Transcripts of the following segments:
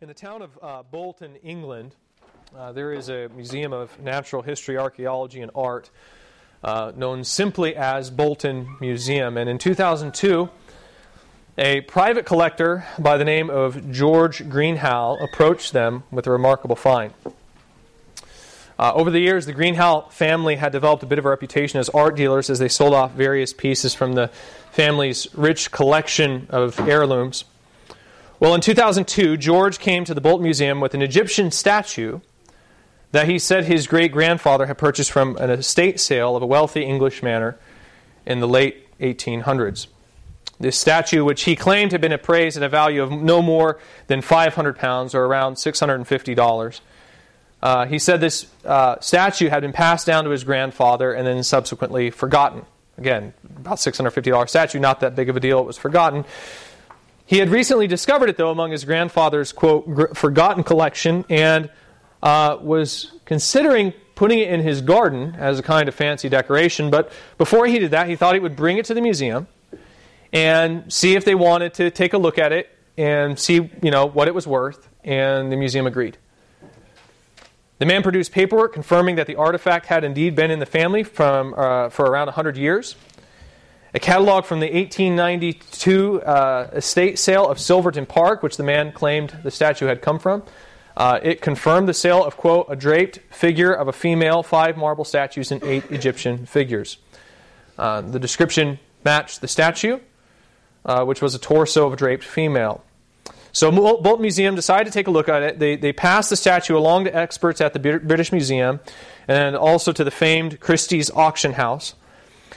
In the town of uh, Bolton, England, uh, there is a museum of natural history, archaeology, and art uh, known simply as Bolton Museum. And in 2002, a private collector by the name of George Greenhalgh approached them with a remarkable find. Uh, over the years, the Greenhalgh family had developed a bit of a reputation as art dealers as they sold off various pieces from the family's rich collection of heirlooms. Well, in 2002, George came to the Bolt Museum with an Egyptian statue that he said his great grandfather had purchased from an estate sale of a wealthy English manor in the late 1800s. This statue, which he claimed had been appraised at a value of no more than 500 pounds or around $650. Uh, he said this uh, statue had been passed down to his grandfather and then subsequently forgotten. Again, about $650 statue, not that big of a deal, it was forgotten. He had recently discovered it, though, among his grandfather's, quote, forgotten collection and uh, was considering putting it in his garden as a kind of fancy decoration. But before he did that, he thought he would bring it to the museum and see if they wanted to take a look at it and see, you know, what it was worth. And the museum agreed. The man produced paperwork confirming that the artifact had indeed been in the family from, uh, for around 100 years a catalog from the 1892 uh, estate sale of Silverton Park, which the man claimed the statue had come from. Uh, it confirmed the sale of, quote, a draped figure of a female, five marble statues, and eight Egyptian figures. Uh, the description matched the statue, uh, which was a torso of a draped female. So Bolton Museum decided to take a look at it. They, they passed the statue along to experts at the British Museum and also to the famed Christie's auction house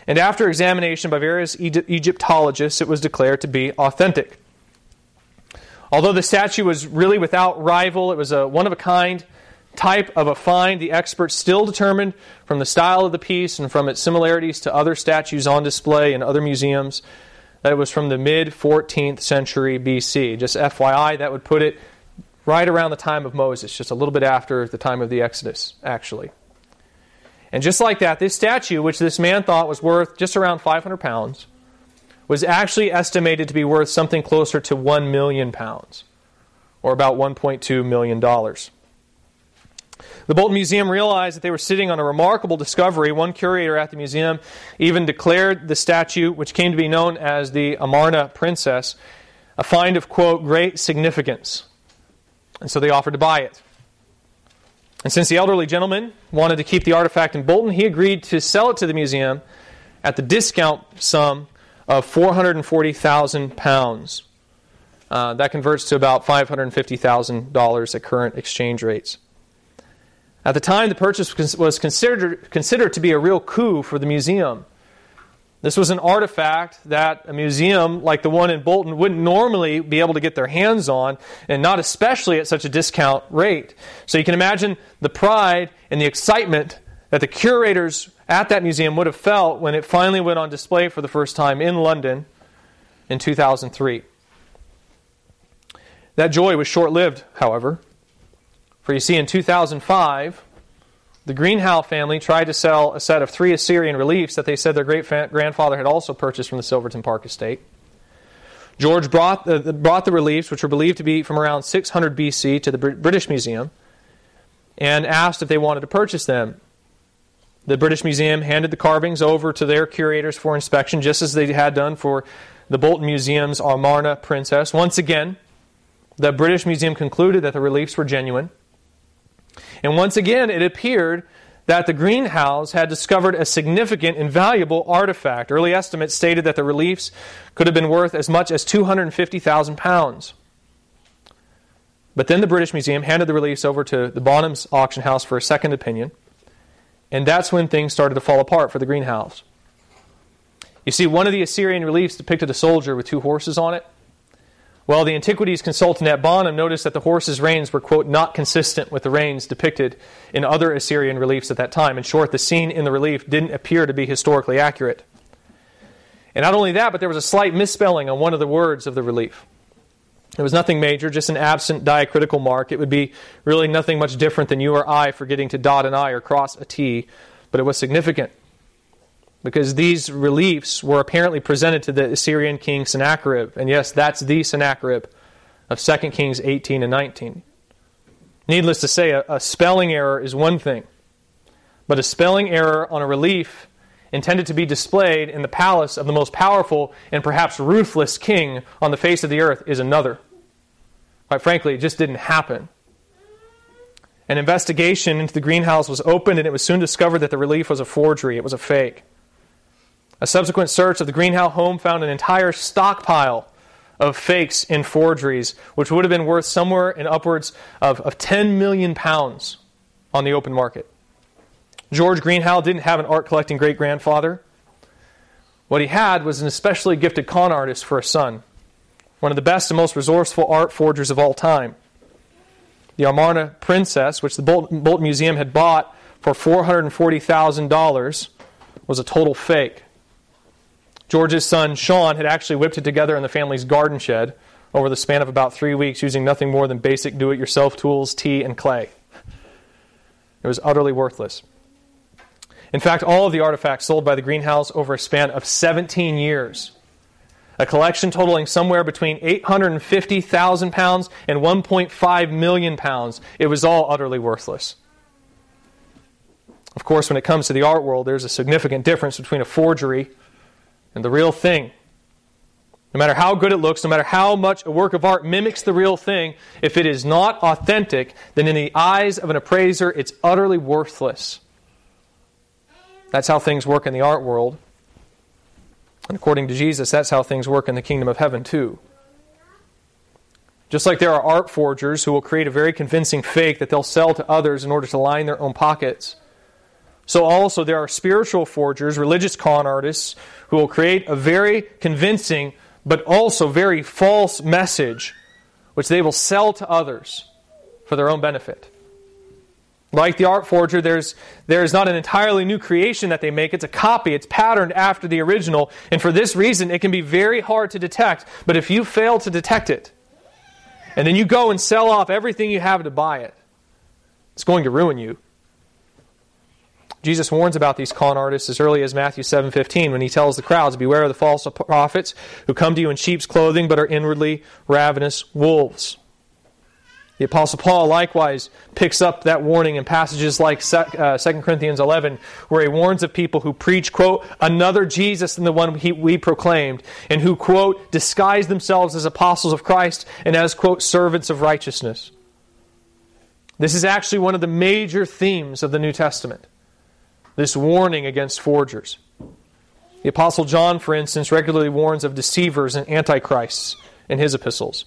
and after examination by various Egyptologists, it was declared to be authentic. Although the statue was really without rival, it was a one of a kind type of a find, the experts still determined from the style of the piece and from its similarities to other statues on display in other museums that it was from the mid 14th century BC. Just FYI, that would put it right around the time of Moses, just a little bit after the time of the Exodus, actually. And just like that, this statue, which this man thought was worth just around 500 pounds, was actually estimated to be worth something closer to 1 million pounds, or about $1.2 million. The Bolton Museum realized that they were sitting on a remarkable discovery. One curator at the museum even declared the statue, which came to be known as the Amarna Princess, a find of, quote, great significance. And so they offered to buy it. And since the elderly gentleman wanted to keep the artifact in Bolton, he agreed to sell it to the museum at the discount sum of 440,000 pounds. Uh, that converts to about $550,000 at current exchange rates. At the time, the purchase was considered, considered to be a real coup for the museum. This was an artifact that a museum like the one in Bolton wouldn't normally be able to get their hands on, and not especially at such a discount rate. So you can imagine the pride and the excitement that the curators at that museum would have felt when it finally went on display for the first time in London in 2003. That joy was short lived, however. For you see, in 2005, the Greenhalgh family tried to sell a set of three Assyrian reliefs that they said their great grandfather had also purchased from the Silverton Park estate. George brought the, brought the reliefs, which were believed to be from around 600 BC, to the British Museum and asked if they wanted to purchase them. The British Museum handed the carvings over to their curators for inspection, just as they had done for the Bolton Museum's Amarna Princess. Once again, the British Museum concluded that the reliefs were genuine. And once again, it appeared that the Greenhalghs had discovered a significant and valuable artifact. Early estimates stated that the reliefs could have been worth as much as 250,000 pounds. But then the British Museum handed the reliefs over to the Bonhams auction house for a second opinion. And that's when things started to fall apart for the Greenhalghs. You see, one of the Assyrian reliefs depicted a soldier with two horses on it. Well, the antiquities consultant at Bonham noticed that the horse's reins were, quote, not consistent with the reins depicted in other Assyrian reliefs at that time. In short, the scene in the relief didn't appear to be historically accurate. And not only that, but there was a slight misspelling on one of the words of the relief. It was nothing major, just an absent diacritical mark. It would be really nothing much different than you or I forgetting to dot an I or cross a T, but it was significant because these reliefs were apparently presented to the Assyrian king Sennacherib. And yes, that's the Sennacherib of 2 Kings 18 and 19. Needless to say, a, a spelling error is one thing, but a spelling error on a relief intended to be displayed in the palace of the most powerful and perhaps ruthless king on the face of the earth is another. Quite frankly, it just didn't happen. An investigation into the Greenhalghs was opened, and it was soon discovered that the relief was a forgery. It was a fake. A subsequent search of the Greenhalgh home found an entire stockpile of fakes and forgeries, which would have been worth somewhere in upwards of, of 10 million pounds on the open market. George Greenhalgh didn't have an art collecting great grandfather. What he had was an especially gifted con artist for a son, one of the best and most resourceful art forgers of all time. The Amarna Princess, which the Bolton Museum had bought for $440,000, was a total fake. George's son, Shaun, had actually whipped it together in the family's garden shed over the span of about three weeks using nothing more than basic do it yourself tools, tea, and clay. It was utterly worthless. In fact, all of the artifacts sold by the Greenhalghs over a span of 17 years, a collection totaling somewhere between 850,000 pounds and 1.5 million pounds, it was all utterly worthless. Of course, when it comes to the art world, there's a significant difference between a forgery and the real thing. No matter how good it looks, no matter how much a work of art mimics the real thing, if it is not authentic, then in the eyes of an appraiser, it's utterly worthless. That's how things work in the art world. And according to Jesus, that's how things work in the kingdom of heaven, too. Just like there are art forgers who will create a very convincing fake that they'll sell to others in order to line their own pockets, so also there are spiritual forgers, religious con artists, who will create a very convincing but also very false message which they will sell to others for their own benefit. Like the art forger, there's, there's not an entirely new creation that they make. It's a copy. It's patterned after the original. And for this reason, it can be very hard to detect. But if you fail to detect it, and then you go and sell off everything you have to buy it, it's going to ruin you. Jesus warns about these con artists as early as Matthew 7:15 when he tells the crowds, "Beware of the false prophets who come to you in sheep's clothing but are inwardly ravenous wolves." The Apostle Paul likewise picks up that warning in passages like 2 uh, Corinthians 11, where he warns of people who preach, quote, another Jesus than the one we proclaimed, and who, quote, disguise themselves as apostles of Christ and as, quote, servants of righteousness. This is actually one of the major themes of the New Testament this warning against forgers. The Apostle John, for instance, regularly warns of deceivers and antichrists in his epistles.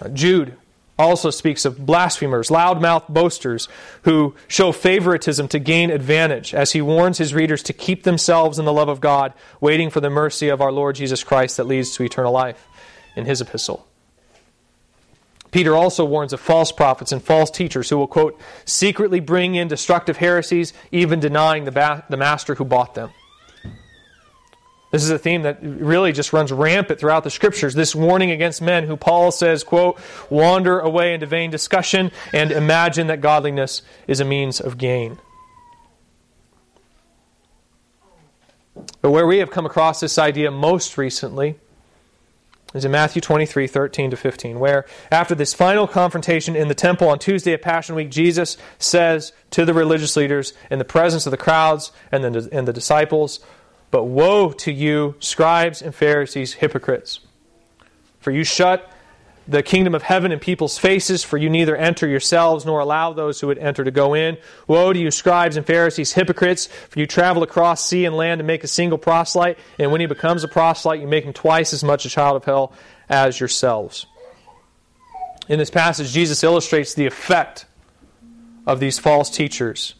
Uh, Jude also speaks of blasphemers, loudmouth boasters who show favoritism to gain advantage, as he warns his readers to keep themselves in the love of God, waiting for the mercy of our Lord Jesus Christ that leads to eternal life in his epistle. Peter also warns of false prophets and false teachers who will, quote, secretly bring in destructive heresies, even denying the, ba- the master who bought them. This is a theme that really just runs rampant throughout the scriptures. This warning against men who Paul says, quote, wander away into vain discussion and imagine that godliness is a means of gain. But where we have come across this idea most recently is in Matthew 23, 13 to 15, where after this final confrontation in the temple on Tuesday of Passion Week, Jesus says to the religious leaders in the presence of the crowds and the, and the disciples, but woe to you, scribes and Pharisees, hypocrites! For you shut the kingdom of heaven in people's faces, for you neither enter yourselves nor allow those who would enter to go in. Woe to you, scribes and Pharisees, hypocrites! For you travel across sea and land to make a single proselyte, and when he becomes a proselyte, you make him twice as much a child of hell as yourselves. In this passage, Jesus illustrates the effect of these false teachers.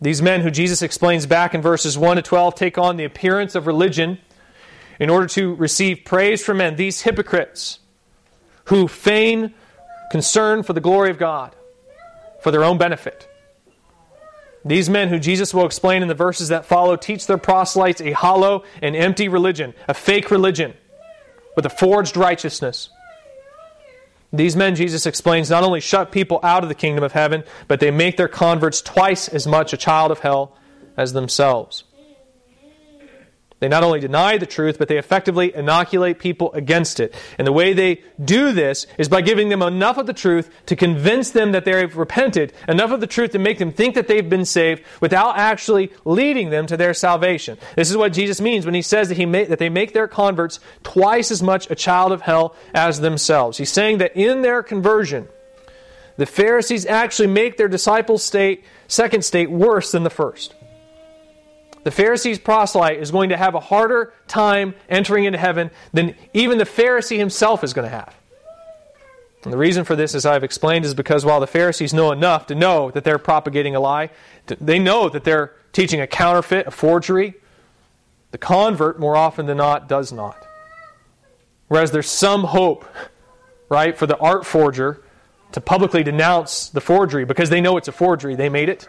These men, who Jesus explains back in verses 1 to 12, take on the appearance of religion in order to receive praise from men. These hypocrites who feign concern for the glory of God, for their own benefit. These men, who Jesus will explain in the verses that follow, teach their proselytes a hollow and empty religion, a fake religion with a forged righteousness. These men, Jesus explains, not only shut people out of the kingdom of heaven, but they make their converts twice as much a child of hell as themselves. They not only deny the truth, but they effectively inoculate people against it. And the way they do this is by giving them enough of the truth to convince them that they've repented, enough of the truth to make them think that they've been saved without actually leading them to their salvation. This is what Jesus means when he says that, he that they make their converts twice as much a child of hell as themselves. He's saying that in their conversion, the Pharisees actually make their disciples' state, second state, worse than the first the Pharisee's proselyte is going to have a harder time entering into heaven than even the Pharisee himself is going to have. And the reason for this, as I've explained, is because while the Pharisees know enough to know that they're propagating a lie, they know that they're teaching a counterfeit, a forgery. The convert, more often than not, does not. Whereas there's some hope, right, for the art forger to publicly denounce the forgery because they know it's a forgery. They made it.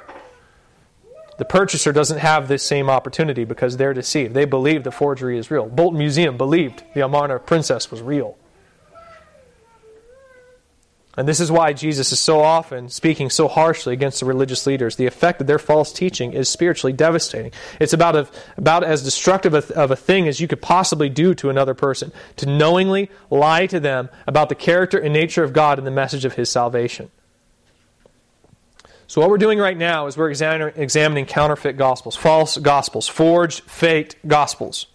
The purchaser doesn't have this same opportunity because they're deceived. They believe the forgery is real. Bolton Museum believed the Amarna princess was real. And this is why Jesus is so often speaking so harshly against the religious leaders. The effect of their false teaching is spiritually devastating. It's about, a, about as destructive of a thing as you could possibly do to another person, to knowingly lie to them about the character and nature of God and the message of His salvation. So, what we're doing right now is we're examining counterfeit gospels, false gospels, forged, faked gospels.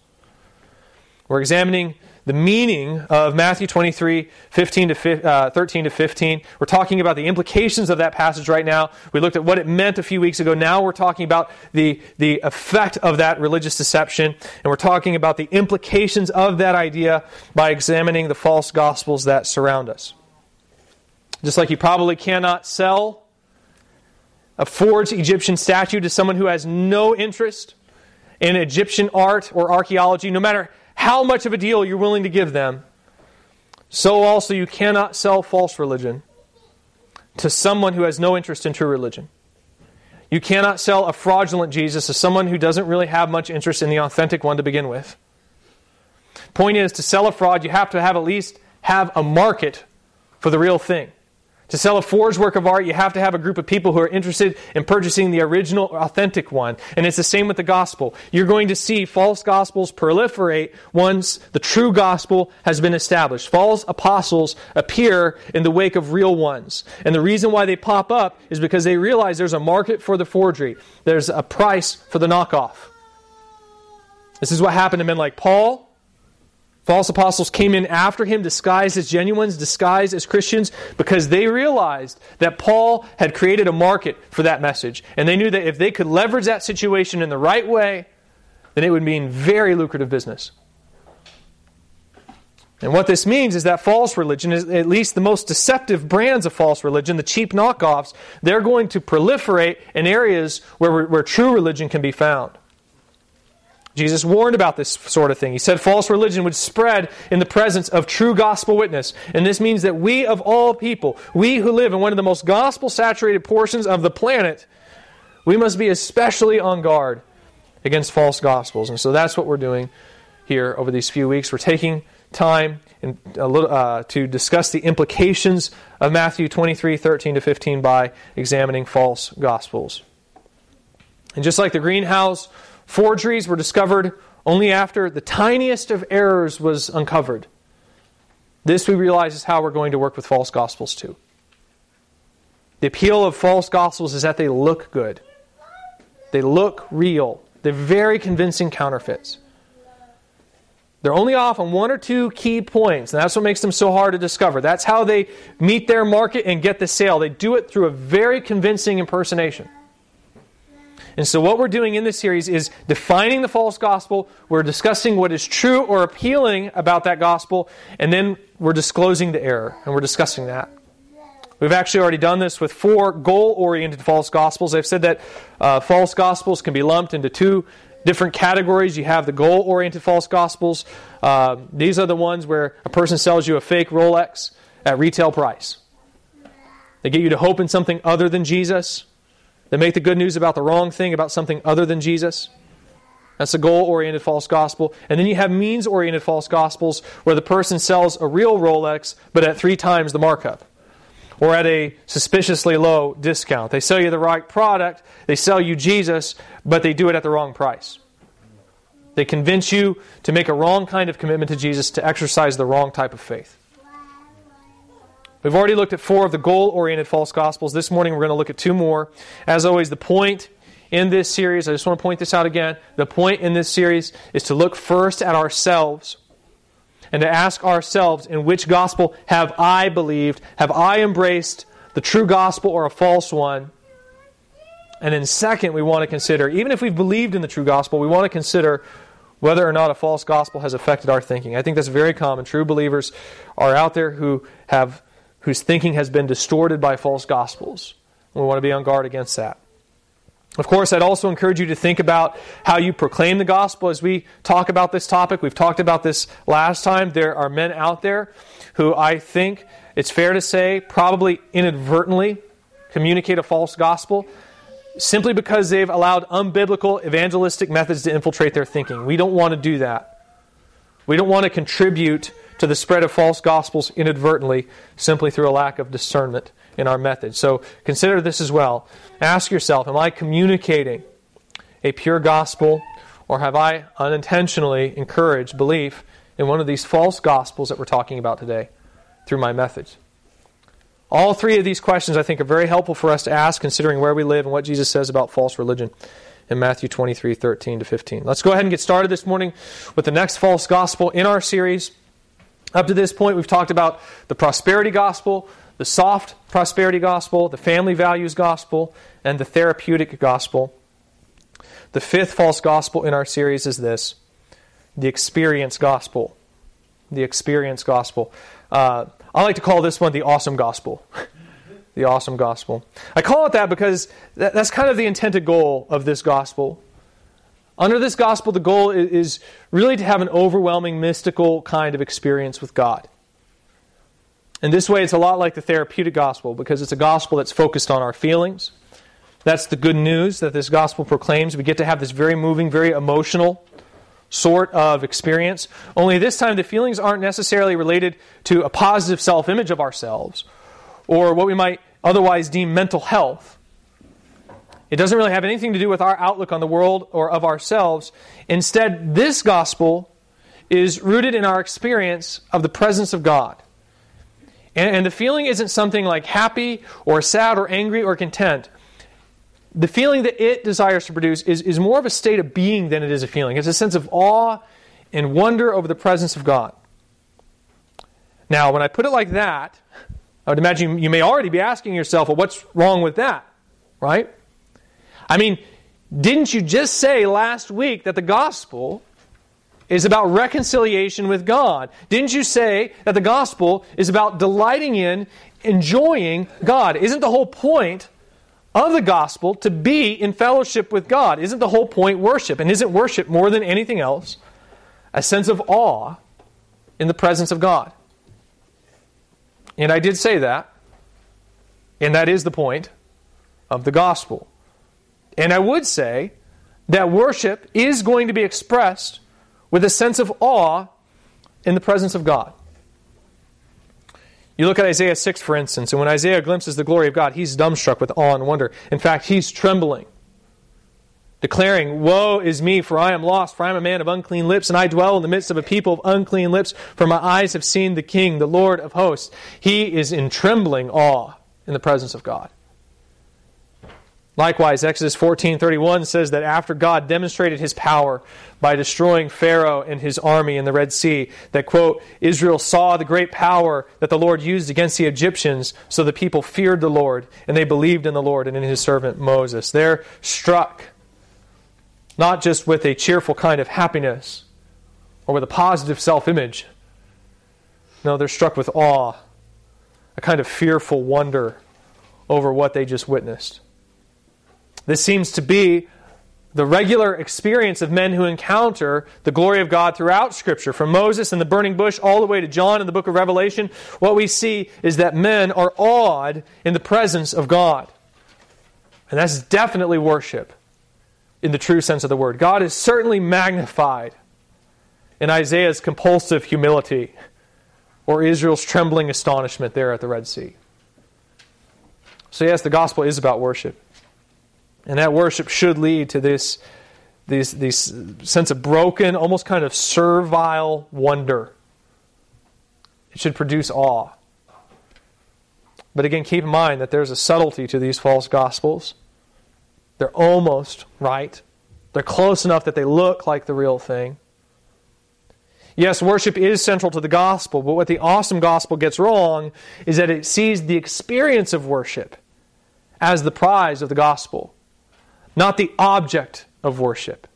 We're examining the meaning of Matthew 23, 15 to, uh, 13 to 15. We're talking about the implications of that passage right now. We looked at what it meant a few weeks ago. Now we're talking about the, the effect of that religious deception, and we're talking about the implications of that idea by examining the false gospels that surround us. Just like you probably cannot sell a forged Egyptian statue to someone who has no interest in Egyptian art or archaeology, no matter how much of a deal you're willing to give them, so also you cannot sell false religion to someone who has no interest in true religion. You cannot sell a fraudulent Jesus to someone who doesn't really have much interest in the authentic one to begin with. Point is, to sell a fraud, you have to have at least have a market for the real thing. To sell a forged work of art, you have to have a group of people who are interested in purchasing the original, authentic one. And it's the same with the gospel. You're going to see false gospels proliferate once the true gospel has been established. False apostles appear in the wake of real ones. And the reason why they pop up is because they realize there's a market for the forgery, there's a price for the knockoff. This is what happened to men like Paul, False apostles came in after him, disguised as genuines, disguised as Christians, because they realized that Paul had created a market for that message. And they knew that if they could leverage that situation in the right way, then it would mean very lucrative business. And what this means is that false religion, is at least the most deceptive brands of false religion, the cheap knockoffs, they're going to proliferate in areas where, where true religion can be found. Jesus warned about this sort of thing. He said false religion would spread in the presence of true gospel witness. And this means that we, of all people, we who live in one of the most gospel saturated portions of the planet, we must be especially on guard against false gospels. And so that's what we're doing here over these few weeks. We're taking time in, little, uh, to discuss the implications of Matthew 23 13 to 15 by examining false gospels. And just like the Greenhalghs Forgeries were discovered only after the tiniest of errors was uncovered. This, we realize, is how we're going to work with false gospels too. The appeal of false gospels is that they look good, they look real, they're very convincing counterfeits. They're only off on one or two key points, and that's what makes them so hard to discover. That's how they meet their market and get the sale. They do it through a very convincing impersonation. And so, what we're doing in this series is defining the false gospel. We're discussing what is true or appealing about that gospel, and then we're disclosing the error, and we're discussing that. We've actually already done this with four goal oriented false gospels. I've said that uh, false gospels can be lumped into two different categories. You have the goal oriented false gospels. Uh, these are the ones where a person sells you a fake Rolex at retail price. They get you to hope in something other than Jesus. They make the good news about the wrong thing, about something other than Jesus. That's a goal oriented false gospel. And then you have means oriented false gospels where the person sells a real Rolex but at three times the markup or at a suspiciously low discount. They sell you the right product, they sell you Jesus, but they do it at the wrong price. They convince you to make a wrong kind of commitment to Jesus, to exercise the wrong type of faith. We've already looked at four of the goal oriented false gospels. This morning we're going to look at two more. As always, the point in this series, I just want to point this out again. The point in this series is to look first at ourselves and to ask ourselves in which gospel have I believed? Have I embraced the true gospel or a false one? And then, second, we want to consider, even if we've believed in the true gospel, we want to consider whether or not a false gospel has affected our thinking. I think that's very common. True believers are out there who have whose thinking has been distorted by false gospels. We want to be on guard against that. Of course, I'd also encourage you to think about how you proclaim the gospel as we talk about this topic. We've talked about this last time. There are men out there who I think it's fair to say probably inadvertently communicate a false gospel simply because they've allowed unbiblical evangelistic methods to infiltrate their thinking. We don't want to do that. We don't want to contribute to the spread of false gospels inadvertently simply through a lack of discernment in our method. So consider this as well. Ask yourself Am I communicating a pure gospel, or have I unintentionally encouraged belief in one of these false gospels that we're talking about today through my methods? All three of these questions, I think, are very helpful for us to ask considering where we live and what Jesus says about false religion in Matthew 23 13 to 15. Let's go ahead and get started this morning with the next false gospel in our series. Up to this point, we've talked about the prosperity gospel, the soft prosperity gospel, the family values gospel, and the therapeutic gospel. The fifth false gospel in our series is this the experience gospel. The experience gospel. Uh, I like to call this one the awesome gospel. the awesome gospel. I call it that because that's kind of the intended goal of this gospel. Under this gospel, the goal is really to have an overwhelming, mystical kind of experience with God. In this way, it's a lot like the therapeutic gospel because it's a gospel that's focused on our feelings. That's the good news that this gospel proclaims. We get to have this very moving, very emotional sort of experience. Only this time, the feelings aren't necessarily related to a positive self image of ourselves or what we might otherwise deem mental health. It doesn't really have anything to do with our outlook on the world or of ourselves. Instead, this gospel is rooted in our experience of the presence of God. And, and the feeling isn't something like happy or sad or angry or content. The feeling that it desires to produce is, is more of a state of being than it is a feeling. It's a sense of awe and wonder over the presence of God. Now, when I put it like that, I would imagine you may already be asking yourself, well, what's wrong with that? Right? I mean, didn't you just say last week that the gospel is about reconciliation with God. Didn't you say that the gospel is about delighting in, enjoying God? Isn't the whole point of the gospel to be in fellowship with God? Isn't the whole point worship? And isn't worship more than anything else a sense of awe in the presence of God? And I did say that. And that is the point of the gospel. And I would say that worship is going to be expressed with a sense of awe in the presence of God. You look at Isaiah 6, for instance, and when Isaiah glimpses the glory of God, he's dumbstruck with awe and wonder. In fact, he's trembling, declaring, Woe is me, for I am lost, for I am a man of unclean lips, and I dwell in the midst of a people of unclean lips, for my eyes have seen the King, the Lord of hosts. He is in trembling awe in the presence of God. Likewise, Exodus 14:31 says that after God demonstrated his power by destroying Pharaoh and his army in the Red Sea, that quote, Israel saw the great power that the Lord used against the Egyptians, so the people feared the Lord and they believed in the Lord and in his servant Moses. They're struck not just with a cheerful kind of happiness or with a positive self-image. No, they're struck with awe, a kind of fearful wonder over what they just witnessed. This seems to be the regular experience of men who encounter the glory of God throughout Scripture, from Moses and the burning bush all the way to John in the book of Revelation. What we see is that men are awed in the presence of God. And that's definitely worship in the true sense of the word. God is certainly magnified in Isaiah's compulsive humility or Israel's trembling astonishment there at the Red Sea. So, yes, the gospel is about worship. And that worship should lead to this these, these sense of broken, almost kind of servile wonder. It should produce awe. But again, keep in mind that there's a subtlety to these false gospels. They're almost right, they're close enough that they look like the real thing. Yes, worship is central to the gospel, but what the awesome gospel gets wrong is that it sees the experience of worship as the prize of the gospel, not the object of worship.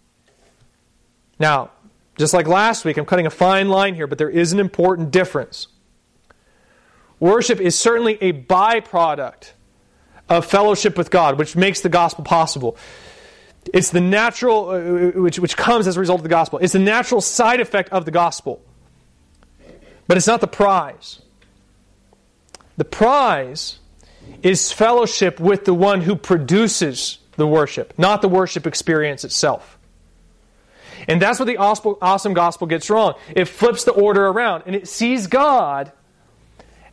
Now, just like last week, I'm cutting a fine line here, but there is an important difference. Worship is certainly a byproduct of fellowship with God, which makes the gospel possible. It's the natural, uh, which, which comes as a result of the gospel. It's the natural side effect of the gospel. But it's not the prize. The prize is fellowship with the one who produces the worship, not the worship experience itself. And that's what the awesome gospel gets wrong. It flips the order around and it sees God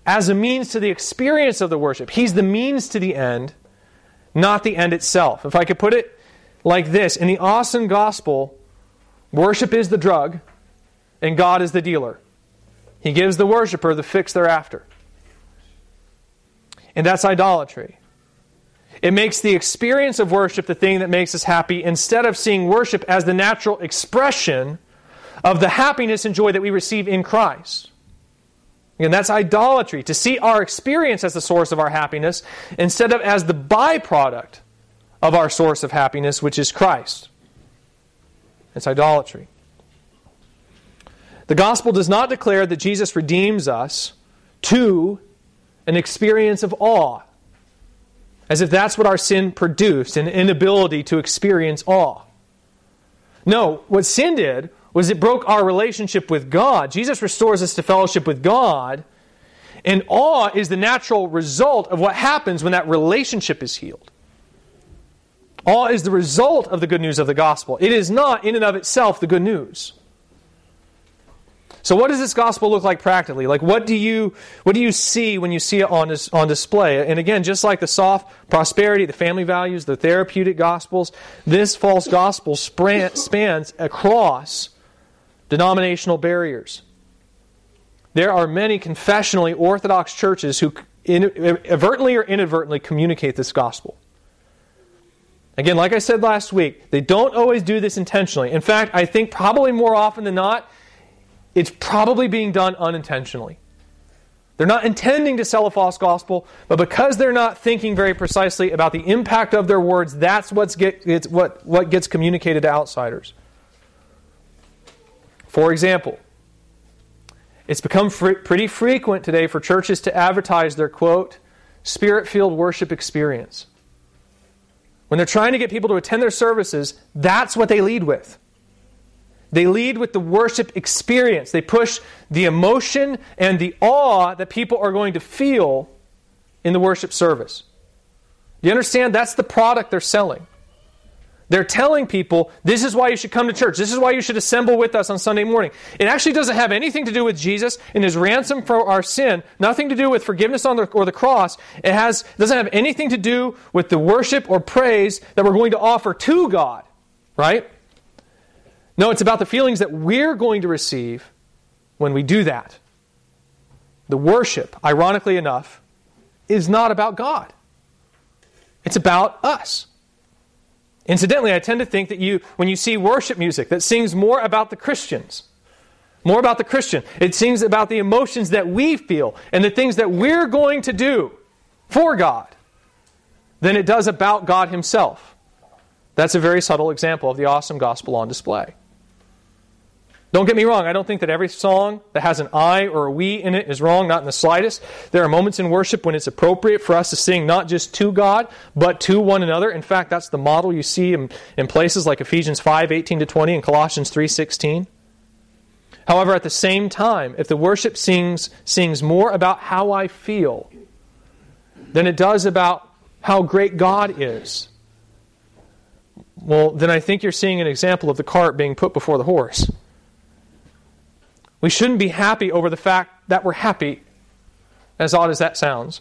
as a means to the experience of the worship. He's the means to the end, not the end itself. If I could put it like this In the awesome gospel, worship is the drug and God is the dealer. He gives the worshiper the fix thereafter. And that's idolatry. It makes the experience of worship the thing that makes us happy instead of seeing worship as the natural expression of the happiness and joy that we receive in Christ. And that's idolatry, to see our experience as the source of our happiness instead of as the byproduct of our source of happiness, which is Christ. It's idolatry. The gospel does not declare that Jesus redeems us to an experience of awe, as if that's what our sin produced an inability to experience awe. No, what sin did was it broke our relationship with God. Jesus restores us to fellowship with God, and awe is the natural result of what happens when that relationship is healed. Awe is the result of the good news of the gospel. It is not, in and of itself, the good news. So, what does this gospel look like practically? Like, what do you what do you see when you see it on dis, on display? And again, just like the soft prosperity, the family values, the therapeutic gospels, this false gospel spans across denominational barriers. There are many confessionally orthodox churches who inadvertently or inadvertently communicate this gospel. Again, like I said last week, they don't always do this intentionally. In fact, I think probably more often than not, it's probably being done unintentionally. They're not intending to sell a false gospel, but because they're not thinking very precisely about the impact of their words, that's what's get, it's what, what gets communicated to outsiders. For example, it's become fr- pretty frequent today for churches to advertise their quote, spirit filled worship experience. When they're trying to get people to attend their services, that's what they lead with. They lead with the worship experience. They push the emotion and the awe that people are going to feel in the worship service. You understand? That's the product they're selling. They're telling people, this is why you should come to church. This is why you should assemble with us on Sunday morning. It actually doesn't have anything to do with Jesus and his ransom for our sin, nothing to do with forgiveness on the, or the cross. It has, doesn't have anything to do with the worship or praise that we're going to offer to God, right? No, it's about the feelings that we're going to receive when we do that. The worship, ironically enough, is not about God, it's about us. Incidentally, I tend to think that you, when you see worship music that sings more about the Christians, more about the Christian, it sings about the emotions that we feel and the things that we're going to do for God than it does about God Himself. That's a very subtle example of the awesome gospel on display. Don't get me wrong, I don't think that every song that has an I or a we in it is wrong, not in the slightest. There are moments in worship when it's appropriate for us to sing not just to God, but to one another. In fact, that's the model you see in, in places like Ephesians 5 18 to 20 and Colossians 3 16. However, at the same time, if the worship sings, sings more about how I feel than it does about how great God is, well, then I think you're seeing an example of the cart being put before the horse. We shouldn't be happy over the fact that we're happy, as odd as that sounds.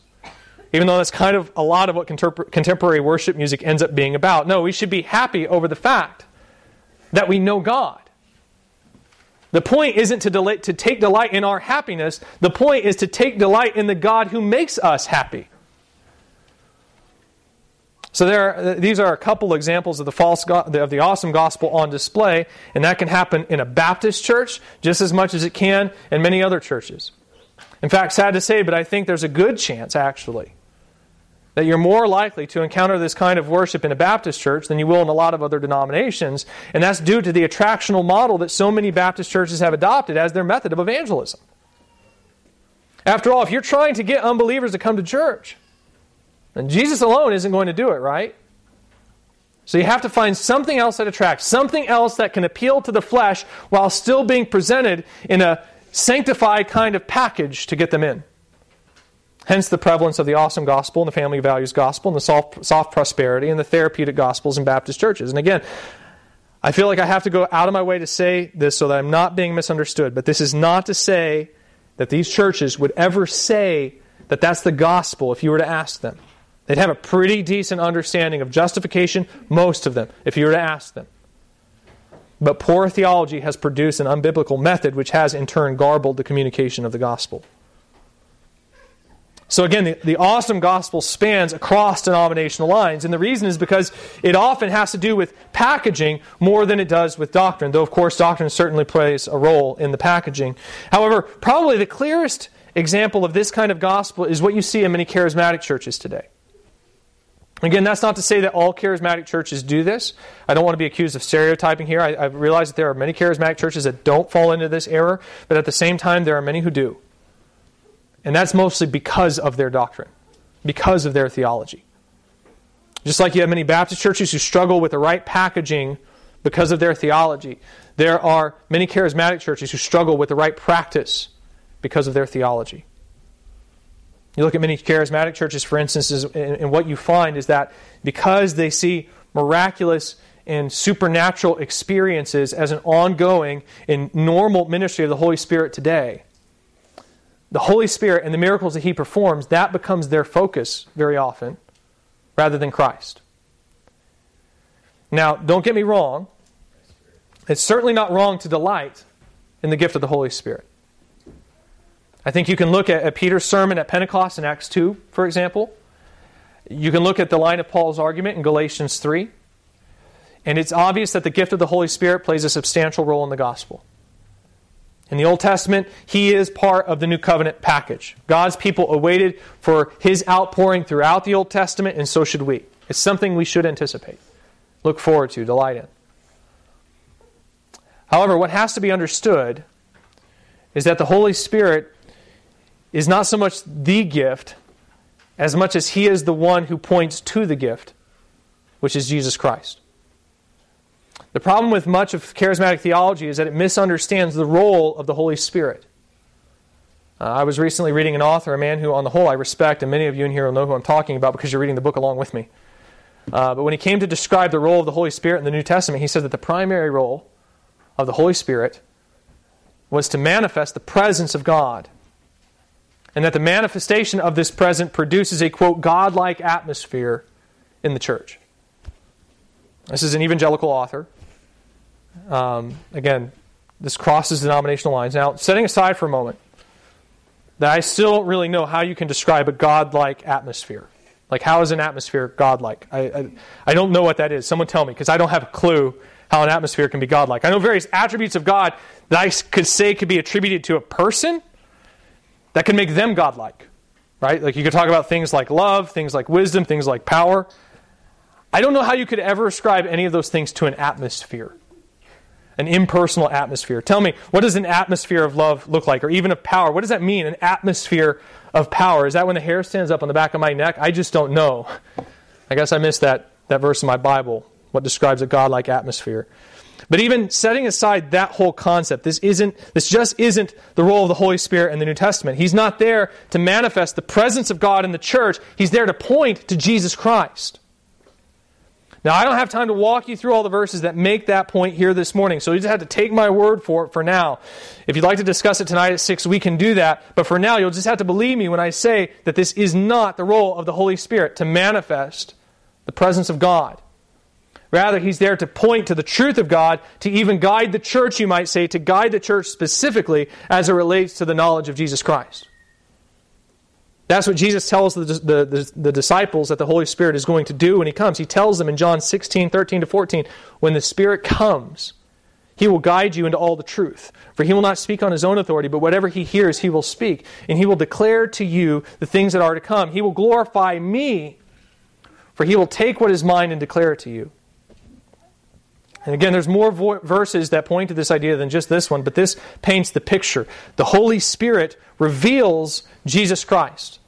Even though that's kind of a lot of what contemporary worship music ends up being about. No, we should be happy over the fact that we know God. The point isn't to, to take delight in our happiness. The point is to take delight in the God who makes us happy. So there, these are a couple examples of the false of the awesome gospel on display, and that can happen in a Baptist church just as much as it can in many other churches. In fact, sad to say, but I think there's a good chance actually that you're more likely to encounter this kind of worship in a Baptist church than you will in a lot of other denominations. And that's due to the attractional model that so many Baptist churches have adopted as their method of evangelism. After all, if you're trying to get unbelievers to come to church, then Jesus alone isn't going to do it, right? So you have to find something else that attracts, something else that can appeal to the flesh while still being presented in a sanctified kind of package to get them in. Hence the prevalence of the awesome gospel and the family values gospel and the soft, soft prosperity and the therapeutic gospels in Baptist churches. And again, I feel like I have to go out of my way to say this so that I'm not being misunderstood. But this is not to say that these churches would ever say that that's the gospel if you were to ask them. They'd have a pretty decent understanding of justification, most of them, if you were to ask them. But poor theology has produced an unbiblical method which has in turn garbled the communication of the gospel. So again, the, the awesome gospel spans across denominational lines, and the reason is because it often has to do with packaging more than it does with doctrine, though of course doctrine certainly plays a role in the packaging. However, probably the clearest example of this kind of gospel is what you see in many charismatic churches today. Again, that's not to say that all charismatic churches do this. I don't want to be accused of stereotyping here. I, I realize that there are many charismatic churches that don't fall into this error, but at the same time, there are many who do. And that's mostly because of their doctrine, because of their theology. Just like you have many Baptist churches who struggle with the right packaging because of their theology, there are many charismatic churches who struggle with the right practice because of their theology. You look at many charismatic churches, for instance, and what you find is that because they see miraculous and supernatural experiences as an ongoing and normal ministry of the Holy Spirit today, the Holy Spirit and the miracles that He performs, that becomes their focus very often, rather than Christ. Now, don't get me wrong. It's certainly not wrong to delight in the gift of the Holy Spirit. I think you can look at, at Peter's sermon at Pentecost in Acts 2, for example. You can look at the line of Paul's argument in Galatians 3. And it's obvious that the gift of the Holy Spirit plays a substantial role in the gospel. In the Old Testament, he is part of the new covenant package. God's people awaited for his outpouring throughout the Old Testament, and so should we. It's something we should anticipate, look forward to, delight in. However, what has to be understood is that the Holy Spirit is not so much the gift as much as he is the one who points to the gift, which is Jesus Christ. The problem with much of charismatic theology is that it misunderstands the role of the Holy Spirit. Uh, I was recently reading an author, a man who, on the whole, I respect, and many of you in here will know who I'm talking about because you're reading the book along with me. Uh, but when he came to describe the role of the Holy Spirit in the New Testament, he said that the primary role of the Holy Spirit was to manifest the presence of God. And that the manifestation of this present produces a, quote, godlike atmosphere in the church. This is an evangelical author. Um, again, this crosses denominational lines. Now, setting aside for a moment that I still don't really know how you can describe a godlike atmosphere. Like, how is an atmosphere godlike? I, I, I don't know what that is. Someone tell me, because I don't have a clue how an atmosphere can be godlike. I know various attributes of God that I could say could be attributed to a person that can make them godlike. Right? Like, you could talk about things like love, things like wisdom, things like power. I don't know how you could ever ascribe any of those things to an atmosphere an impersonal atmosphere. Tell me, what does an atmosphere of love look like, or even of power? What does that mean, an atmosphere of power? Is that when the hair stands up on the back of my neck? I just don't know. I guess I missed that, that verse in my Bible, what describes a godlike atmosphere. But even setting aside that whole concept, this isn't this just isn't the role of the Holy Spirit in the New Testament. He's not there to manifest the presence of God in the church. He's there to point to Jesus Christ. Now, I don't have time to walk you through all the verses that make that point here this morning, so you just have to take my word for it for now. If you'd like to discuss it tonight at 6, we can do that. But for now, you'll just have to believe me when I say that this is not the role of the Holy Spirit to manifest the presence of God. Rather, he's there to point to the truth of God, to even guide the church, you might say, to guide the church specifically as it relates to the knowledge of Jesus Christ. That's what Jesus tells the, the, the, the, disciples that the Holy Spirit is going to do when He comes. He tells them in John 16, 13 to 14, when the Spirit comes, He will guide you into all the truth. For He will not speak on His own authority, but whatever He hears, He will speak. And He will declare to you the things that are to come. He will glorify me, for He will take what is mine and declare it to you. And again, there's more vo- verses that point to this idea than just this one, but this paints the picture. The Holy Spirit reveals Jesus Christ.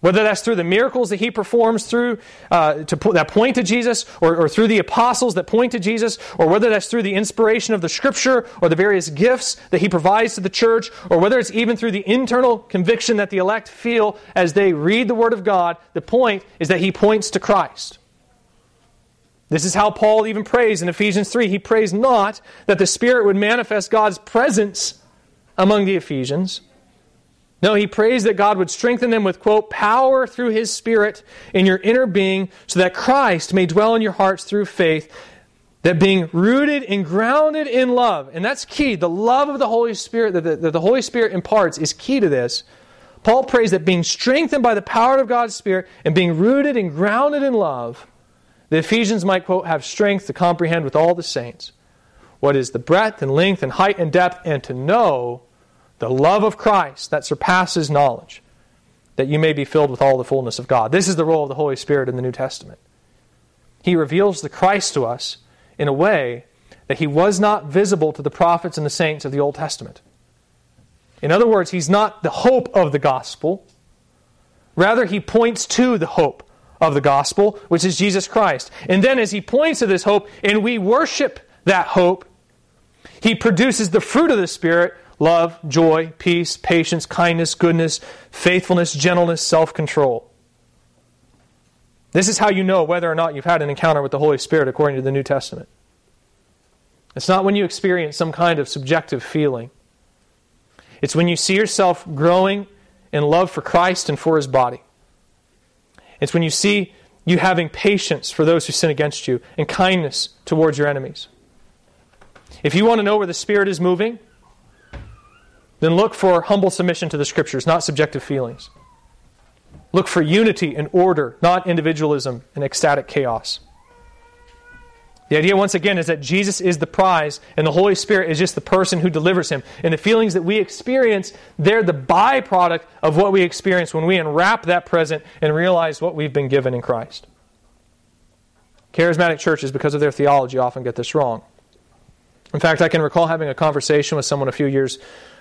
Whether that's through the miracles that he performs through uh, to, that point to Jesus, or, or through the apostles that point to Jesus, or whether that's through the inspiration of the Scripture, or the various gifts that he provides to the church, or whether it's even through the internal conviction that the elect feel as they read the Word of God, the point is that he points to Christ. This is how Paul even prays in Ephesians 3. He prays not that the Spirit would manifest God's presence among the Ephesians. No, he prays that God would strengthen them with, quote, power through his Spirit in your inner being, so that Christ may dwell in your hearts through faith, that being rooted and grounded in love, and that's key, the love of the Holy Spirit that the, that the Holy Spirit imparts is key to this. Paul prays that being strengthened by the power of God's Spirit and being rooted and grounded in love, the Ephesians might, quote, have strength to comprehend with all the saints what is the breadth and length and height and depth, and to know the love of Christ that surpasses knowledge, that you may be filled with all the fullness of God. This is the role of the Holy Spirit in the New Testament. He reveals the Christ to us in a way that he was not visible to the prophets and the saints of the Old Testament. In other words, he's not the hope of the gospel. Rather, he points to the hope of the gospel, which is Jesus Christ. And then, as he points to this hope and we worship that hope, he produces the fruit of the Spirit love, joy, peace, patience, kindness, goodness, faithfulness, gentleness, self control. This is how you know whether or not you've had an encounter with the Holy Spirit according to the New Testament. It's not when you experience some kind of subjective feeling. It's when you see yourself growing in love for Christ and for his body. It's when you see you having patience for those who sin against you and kindness towards your enemies. If you want to know where the Spirit is moving, then look for humble submission to the Scriptures, not subjective feelings. Look for unity and order, not individualism and ecstatic chaos. The idea, once again, is that Jesus is the prize and the Holy Spirit is just the person who delivers him. And the feelings that we experience, they're the byproduct of what we experience when we unwrap that present and realize what we've been given in Christ. Charismatic churches, because of their theology, often get this wrong. In fact, I can recall having a conversation with someone a few years